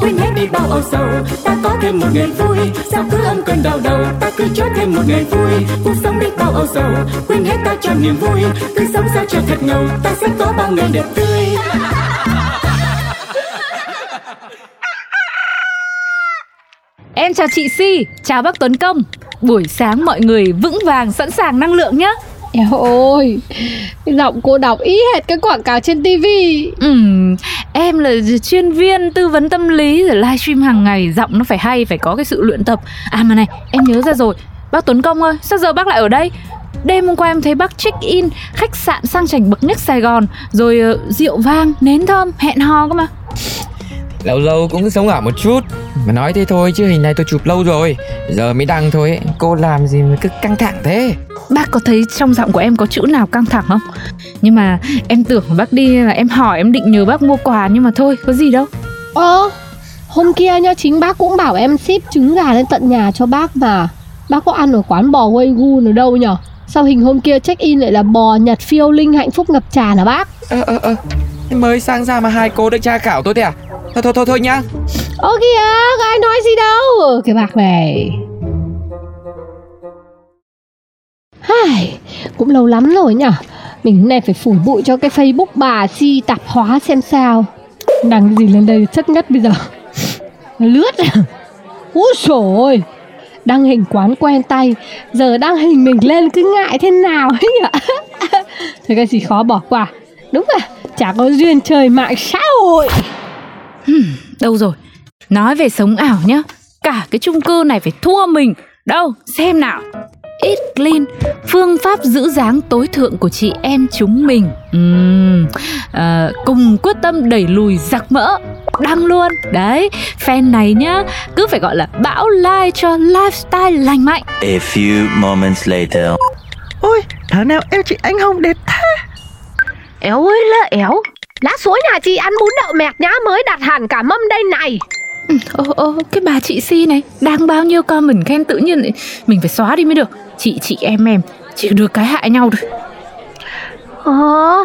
quên hết đi bao âu sầu. Ta có thêm một ngày vui. Sao cứ âm cơn đau đầu? Ta cứ cho thêm một ngày vui. Cuộc sống đi bao âu sầu. Quên hết ta cho niềm vui. Cứ sống sao cho thật ngầu. Ta sẽ có bao ngày đẹp tươi. Em chào chị Si, chào bác Tuấn Công. Buổi sáng mọi người vững vàng sẵn sàng năng lượng nhé Eo ôi, cái giọng cô đọc ý hết cái quảng cáo trên tivi Ừm, Em là chuyên viên tư vấn tâm lý rồi livestream hàng ngày Giọng nó phải hay, phải có cái sự luyện tập. À mà này, em nhớ ra rồi. Bác Tuấn Công ơi, sao giờ bác lại ở đây? Đêm hôm qua em thấy bác check in khách sạn sang chảnh bậc nhất Sài Gòn Rồi ờ, rượu vang, nến thơm, hẹn hò cơ mà. Lâu lâu cũng sống ảo một chút Mà nói thế thôi chứ hình này tôi chụp lâu rồi. Giờ mới đăng thôi ấy. Cô làm gì mà cứ căng thẳng thế Bác có thấy trong giọng của em có chữ nào căng thẳng không? Nhưng mà em tưởng bác đi là em hỏi em định nhờ bác mua quà nhưng mà thôi có gì đâu Ơ, hôm kia nha chính bác cũng bảo em ship trứng gà lên tận nhà cho bác mà Bác có ăn ở quán bò Wagyu ở đâu nhở? Sao hình hôm kia check in lại là bò Nhật phiêu linh hạnh phúc ngập tràn hả bác? Ơ ơ ơ Mới sang ra mà hai cô đã tra khảo tôi thế à Thôi thôi thôi thôi nhá Ơ kìa, có ai nói gì đâu Cái bác này Ai, cũng lâu lắm rồi nhở? Mình này phải phủi bụi cho cái Facebook bà si tạp hóa xem sao. Đăng gì lên đây chất ngất bây giờ? Lướt à? Úi dồi ôi! Đăng hình quán quen tay. Giờ đăng hình mình lên cứ ngại thế nào ấy nhở? Thôi cái gì khó bỏ qua? Đúng à, chả có duyên trời mạng xã hội. Đâu rồi? Nói về sống ảo nhá. Cả cái chung cư này phải thua mình. Đâu xem nào. Eat clean Phương pháp giữ dáng tối thượng của chị em chúng mình. Ừm, à, Cùng quyết tâm đẩy lùi giặc mỡ. Đăng luôn. Đấy Fan này nhá Cứ phải gọi là bão like cho lifestyle lành mạnh. A few moments later. Ôi, thảo nào em chị anh Hồng đẹp thế. Éo ơi là éo. Lát suối nhà chị ăn bún đậu mẹt nhá Mới đặt hẳn cả mâm đây này Ô ô cái bà chị Si này Đang bao nhiêu comment khen tự nhiên lại Mình phải xóa đi mới được. Chị chị em em Chỉ được cái hại nhau thôi. Ờ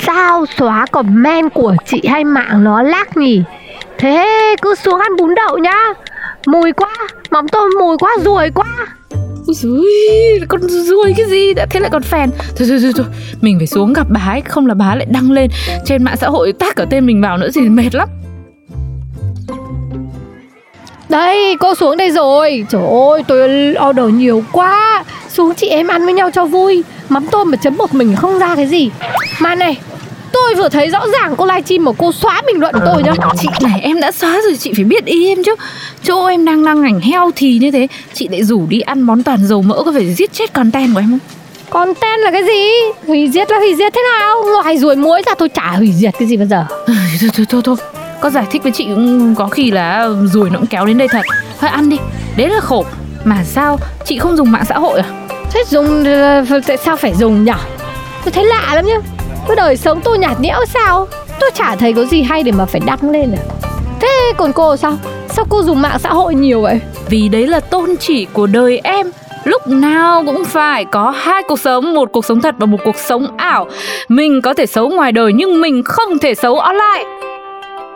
Sao xóa comment của chị hay mạng nó lác nhỉ? Thế cứ xuống ăn bún đậu nhá. Mùi quá Mắm tôm mùi quá ruồi quá. Ôi dồi, con ruồi cái gì đã thế lại còn phèn. Thôi, thôi thôi thôi mình phải xuống gặp bà ấy không là bà ấy lại đăng lên trên mạng xã hội tác cả tên mình vào nữa thì mệt lắm Đây cô xuống đây rồi. Trời ơi tôi order nhiều quá. Xuống chị em ăn với nhau cho vui. Mắm tôm mà chấm một mình không ra cái gì. Mà này Tôi vừa thấy rõ ràng cô livestream mà cô xóa bình luận tôi nhá. Chị này em đã xóa rồi chị phải biết ý em chứ. Chỗ em đang đăng ảnh heo thì như thế chị lại rủ đi ăn món toàn dầu mỡ có phải giết chết content của em không? Content là cái gì? Hủy diệt là hủy diệt thế nào? Ngoài ruồi muối ra tôi chả hủy diệt cái gì bao giờ. Thôi thôi thôi thôi có giải thích với chị cũng có khi là ruồi nó cũng kéo đến đây thật. Thôi ăn đi đấy là khổ. Mà sao chị không dùng mạng xã hội à? Thế dùng ờ, tại sao phải dùng nhỉ? Tôi thấy lạ lắm nhá. Cái đời sống tôi nhạt nhẽo sao? Tôi chả thấy có gì hay để mà phải đăng lên à. Thế còn cô sao? Sao cô dùng mạng xã hội nhiều vậy? Vì đấy là tôn chỉ của đời em. Lúc nào cũng phải có hai cuộc sống Một cuộc sống thật và một cuộc sống ảo. Mình có thể xấu ngoài đời Nhưng mình không thể xấu online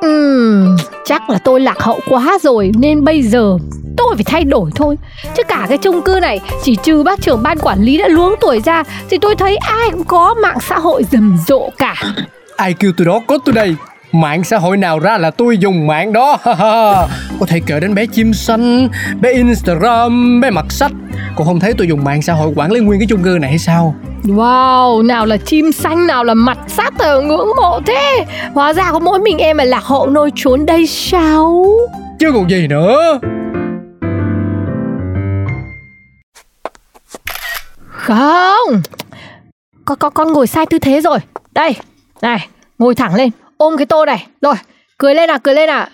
Ừm, chắc là tôi lạc hậu quá rồi Nên bây giờ tôi phải thay đổi thôi. Chứ cả cái chung cư này Chỉ trừ bác trưởng ban quản lý đã luống tuổi ra Thì tôi thấy ai cũng có mạng xã hội rầm rộ cả. Ai kêu tôi đó có tôi đây. Mạng xã hội nào ra là tôi dùng mạng đó Có thể kể đến bé chim xanh Bé Instagram Bé mặt sách. Cô không thấy tôi dùng mạng xã hội quản lý nguyên cái chung cư này hay sao? Wow, nào là chim xanh, nào là mặt sát tờ ngưỡng mộ thế. Hóa ra có mỗi mình em là lạc hậu nôi trốn đây sao? Chứ còn gì nữa. Không. Con, con, con ngồi sai tư thế rồi. Đây, này ngồi thẳng lên. Ôm cái tô này. Rồi cười lên nào cười lên nào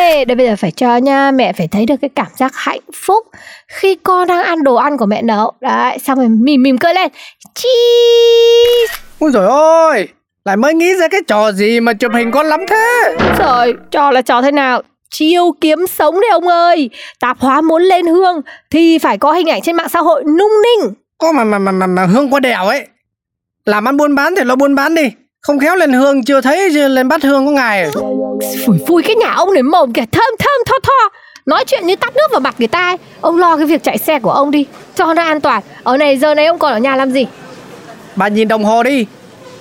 ấy đây bây giờ phải cho nha mẹ phải thấy được cái cảm giác hạnh phúc khi con đang ăn đồ ăn của mẹ nấu. Đấy xong rồi mỉm mỉm cười lên. Cheese! Ôi trời ơi Lại mới nghĩ ra cái trò gì mà chụp hình con lắm thế. Trời, trò là trò thế nào? Chiêu kiếm sống đấy ông ơi. Tạp hóa muốn lên hương Thì phải có hình ảnh trên mạng xã hội nung ninh. Có mà mà mà mà, mà hương qua đèo ấy. Làm ăn buôn bán thì lo buôn bán đi Không khéo lên hương chưa thấy lên bắt hương có ngày. Phủi phui cái nhà ông này mồm kìa thơm thơm tho tho. Nói chuyện như tắt nước vào mặt người ta ấy. Ông lo cái việc chạy xe của ông đi Cho nó an toàn. Ở này giờ này ông còn ở nhà làm gì? Bà nhìn đồng hồ đi.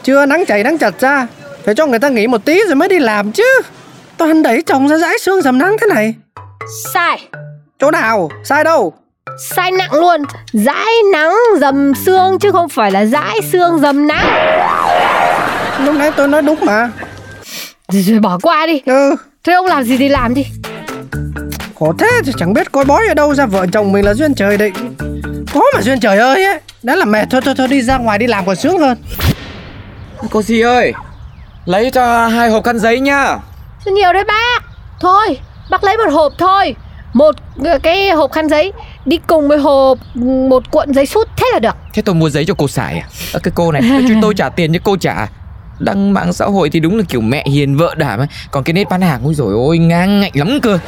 Chưa nắng chảy nắng chặt ra Phải cho người ta nghỉ một tí rồi mới đi làm chứ. Toàn đẩy chồng ra dãi sương dầm nắng thế này. Sai. Chỗ nào? Sai đâu? Sai nặng luôn. Dãi nắng dầm sương Chứ không phải là dãi sương dầm nắng Lúc nãy tôi nói đúng mà. Rồi, rồi bỏ qua đi. Ừ. Thế ông làm gì thì làm đi. Khổ thế thì chẳng biết coi bói ở đâu ra vợ chồng mình là duyên trời định. Có mà duyên trời ơi ấy. Đã là mệt thôi thôi thôi đi ra ngoài đi làm còn sướng hơn. Cô gì ơi Lấy cho hai hộp khăn giấy nhá. Sao nhiều đấy bác? Thôi bác lấy một hộp thôi. Một cái hộp khăn giấy Đi cùng với hộp một cuộn giấy sút Thế là được. Thế tôi mua giấy cho cô xài à? Cái cô này tôi, chúng tôi trả tiền cho cô trả Đăng mạng xã hội thì đúng là kiểu mẹ hiền vợ đảm ấy. Còn cái nét bán hàng ôi rồi ôi ngang ngạnh lắm cơ.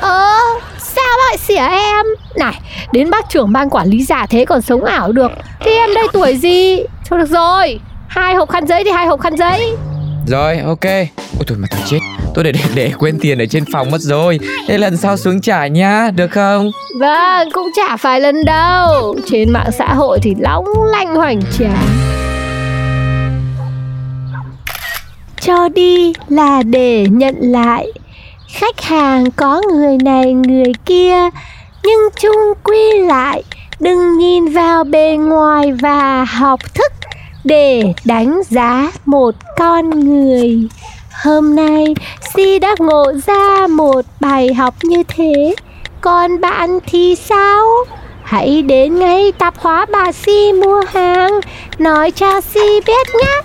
Ờ sao lại xỉa em? Này đến bác trưởng ban quản lý già thế còn sống ảo được. Thì em đây tuổi gì? Thôi được rồi Hai hộp khăn giấy thì hai hộp khăn giấy. Rồi ok. Ôi thôi mà tôi chết. Tôi để, để để quên tiền ở trên phòng mất rồi. Thế lần sau xuống trả nhá Được không? Vâng cũng chả phải lần đâu. Trên mạng xã hội thì long lanh hoành tráng Cho đi là để nhận lại. Khách hàng có người này, người kia, Nhưng chung quy lại, Đừng nhìn vào bề ngoài và học thức Để đánh giá một con người. Hôm nay, Si đã ngộ ra một bài học như thế. Còn bạn thì sao? Hãy đến ngay tạp hóa bà Si mua hàng. Nói cho Si biết nhé.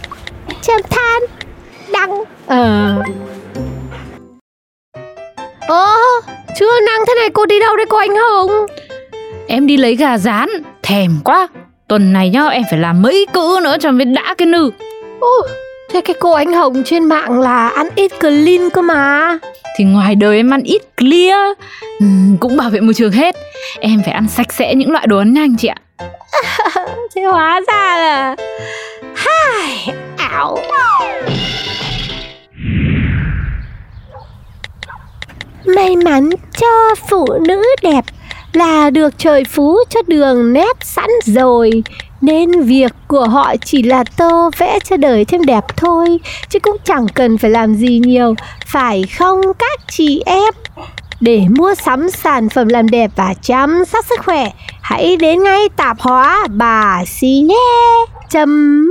Châm than Đăng. Ờ. Ơ Chưa năng thế này cô đi đâu đấy cô anh Hùng Em đi lấy gà rán Thèm quá. Tuần này nhá em phải làm mấy cữ nữa cho mới đã cái nư. Ồ, Thế cái cô anh Hồng trên mạng là ăn ít clean cơ mà. Thì ngoài đời em ăn ít clear ừm, Cũng bảo vệ môi trường hết. Em phải ăn sạch sẽ những loại đồ ăn nhanh chị ạ. Thế hóa ra là Hai Ảo May mắn cho phụ nữ đẹp là được trời phú cho đường nét sẵn rồi. Nên việc của họ chỉ là tô vẽ cho đời thêm đẹp thôi, chứ cũng chẳng cần phải làm gì nhiều. Phải không các chị em? Để mua sắm sản phẩm làm đẹp và chăm sóc sức khỏe, hãy đến ngay tạp hóa bà xí nhé. Chấm.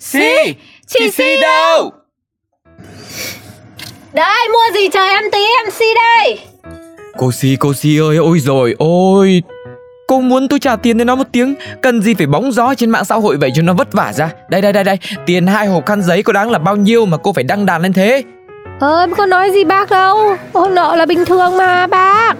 Si Chị Si đâu? Đây mua gì chờ em tí em xí đây. Cô Si cô Si ơi ôi rồi ôi. Cô muốn tôi trả tiền cho nó một tiếng? Cần gì phải bóng gió trên mạng xã hội vậy cho nó vất vả ra? Đây đây đây đây. Tiền hai hộp khăn giấy có đáng là bao nhiêu mà cô phải đăng đàn lên thế? Ờ em có nói gì bác đâu. Ô nợ là bình thường mà bác.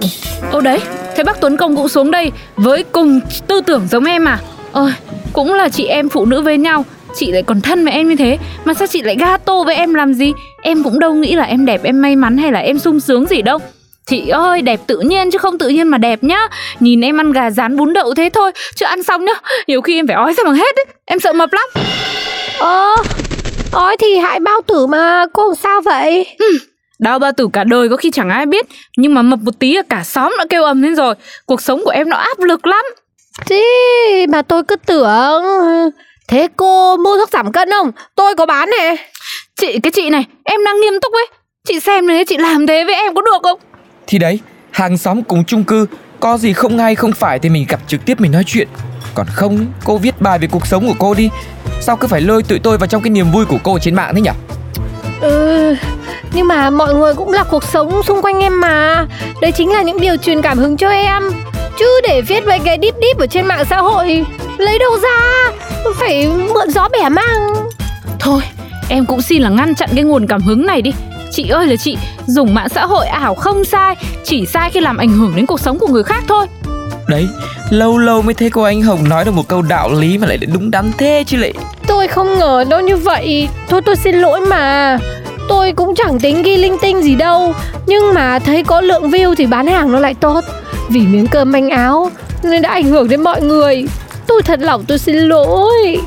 Ô đấy Thế bác Tuấn Công cũng xuống đây Với cùng tư tưởng giống em à? Ôi cũng là chị em phụ nữ với nhau Chị lại còn thân với em như thế Mà sao chị lại gato với em làm gì? Em cũng đâu nghĩ là em đẹp em may mắn Hay là em sung sướng gì đâu. Chị ơi đẹp tự nhiên chứ không tự nhiên mà đẹp nhá. Nhìn em ăn gà rán bún đậu thế thôi Chứ ăn xong nhá. Nhiều khi em phải ói ra bằng hết ấy Em sợ mập lắm. Ờ Ói thì hại bao tử mà Cô sao vậy? Đau bao tử cả đời có khi chẳng ai biết Nhưng mà mập một tí là cả xóm đã kêu ầm lên rồi. Cuộc sống của em nó áp lực lắm. Thế mà tôi cứ tưởng Thế cô mua thuốc giảm cân không? Tôi có bán nè. Chị cái chị này em đang nghiêm túc ấy. Chị xem này chị làm thế với em có được không? Thì đấy hàng xóm cùng chung cư Có gì không hay không phải thì mình gặp trực tiếp mình nói chuyện. Còn không cô viết bài về cuộc sống của cô đi. Sao cứ phải lôi tụi tôi vào trong cái niềm vui của cô trên mạng thế nhỉ? Ừ Nhưng mà mọi người cũng là cuộc sống xung quanh em mà. Đấy chính là những điều truyền cảm hứng cho em. Chứ để viết về cái deep deep ở trên mạng xã hội Lấy đâu ra Phải mượn gió bẻ mang. Thôi em cũng xin là ngăn chặn cái nguồn cảm hứng này đi. Chị ơi là chị, dùng mạng xã hội ảo không sai Chỉ sai khi làm ảnh hưởng đến cuộc sống của người khác thôi. Đấy, lâu lâu mới thấy cô anh Hồng nói được một câu đạo lý mà lại đúng đắn thế chứ lại Tôi không ngờ đâu như vậy. Thôi tôi xin lỗi mà. Tôi cũng chẳng tính ghi linh tinh gì đâu. Nhưng mà thấy có lượng view thì bán hàng nó lại tốt. Vì miếng cơm manh áo Nên đã ảnh hưởng đến mọi người Tôi thật lòng tôi xin lỗi.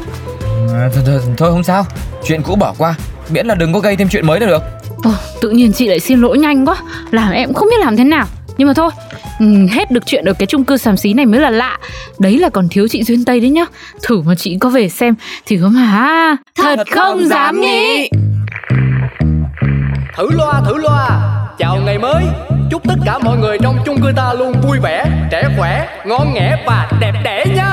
À, thôi, thôi, thôi không sao, chuyện cũ bỏ qua. Miễn là đừng có gây thêm chuyện mới là được. Ồ, tự nhiên chị lại xin lỗi nhanh quá. Làm em cũng không biết làm thế nào. Nhưng mà thôi ừ, Hết được chuyện ở cái chung cư xàm xí này mới là lạ. Đấy là còn thiếu chị Duyên Tây đấy nhá. Thử mà chị có về xem Thì có mà. Thật, không dám nghĩ. Thử loa thử loa. Chào ngày mới. Chúc tất cả mọi người trong chung cư ta luôn vui vẻ Trẻ khỏe, ngon nghẻ và đẹp đẽ nha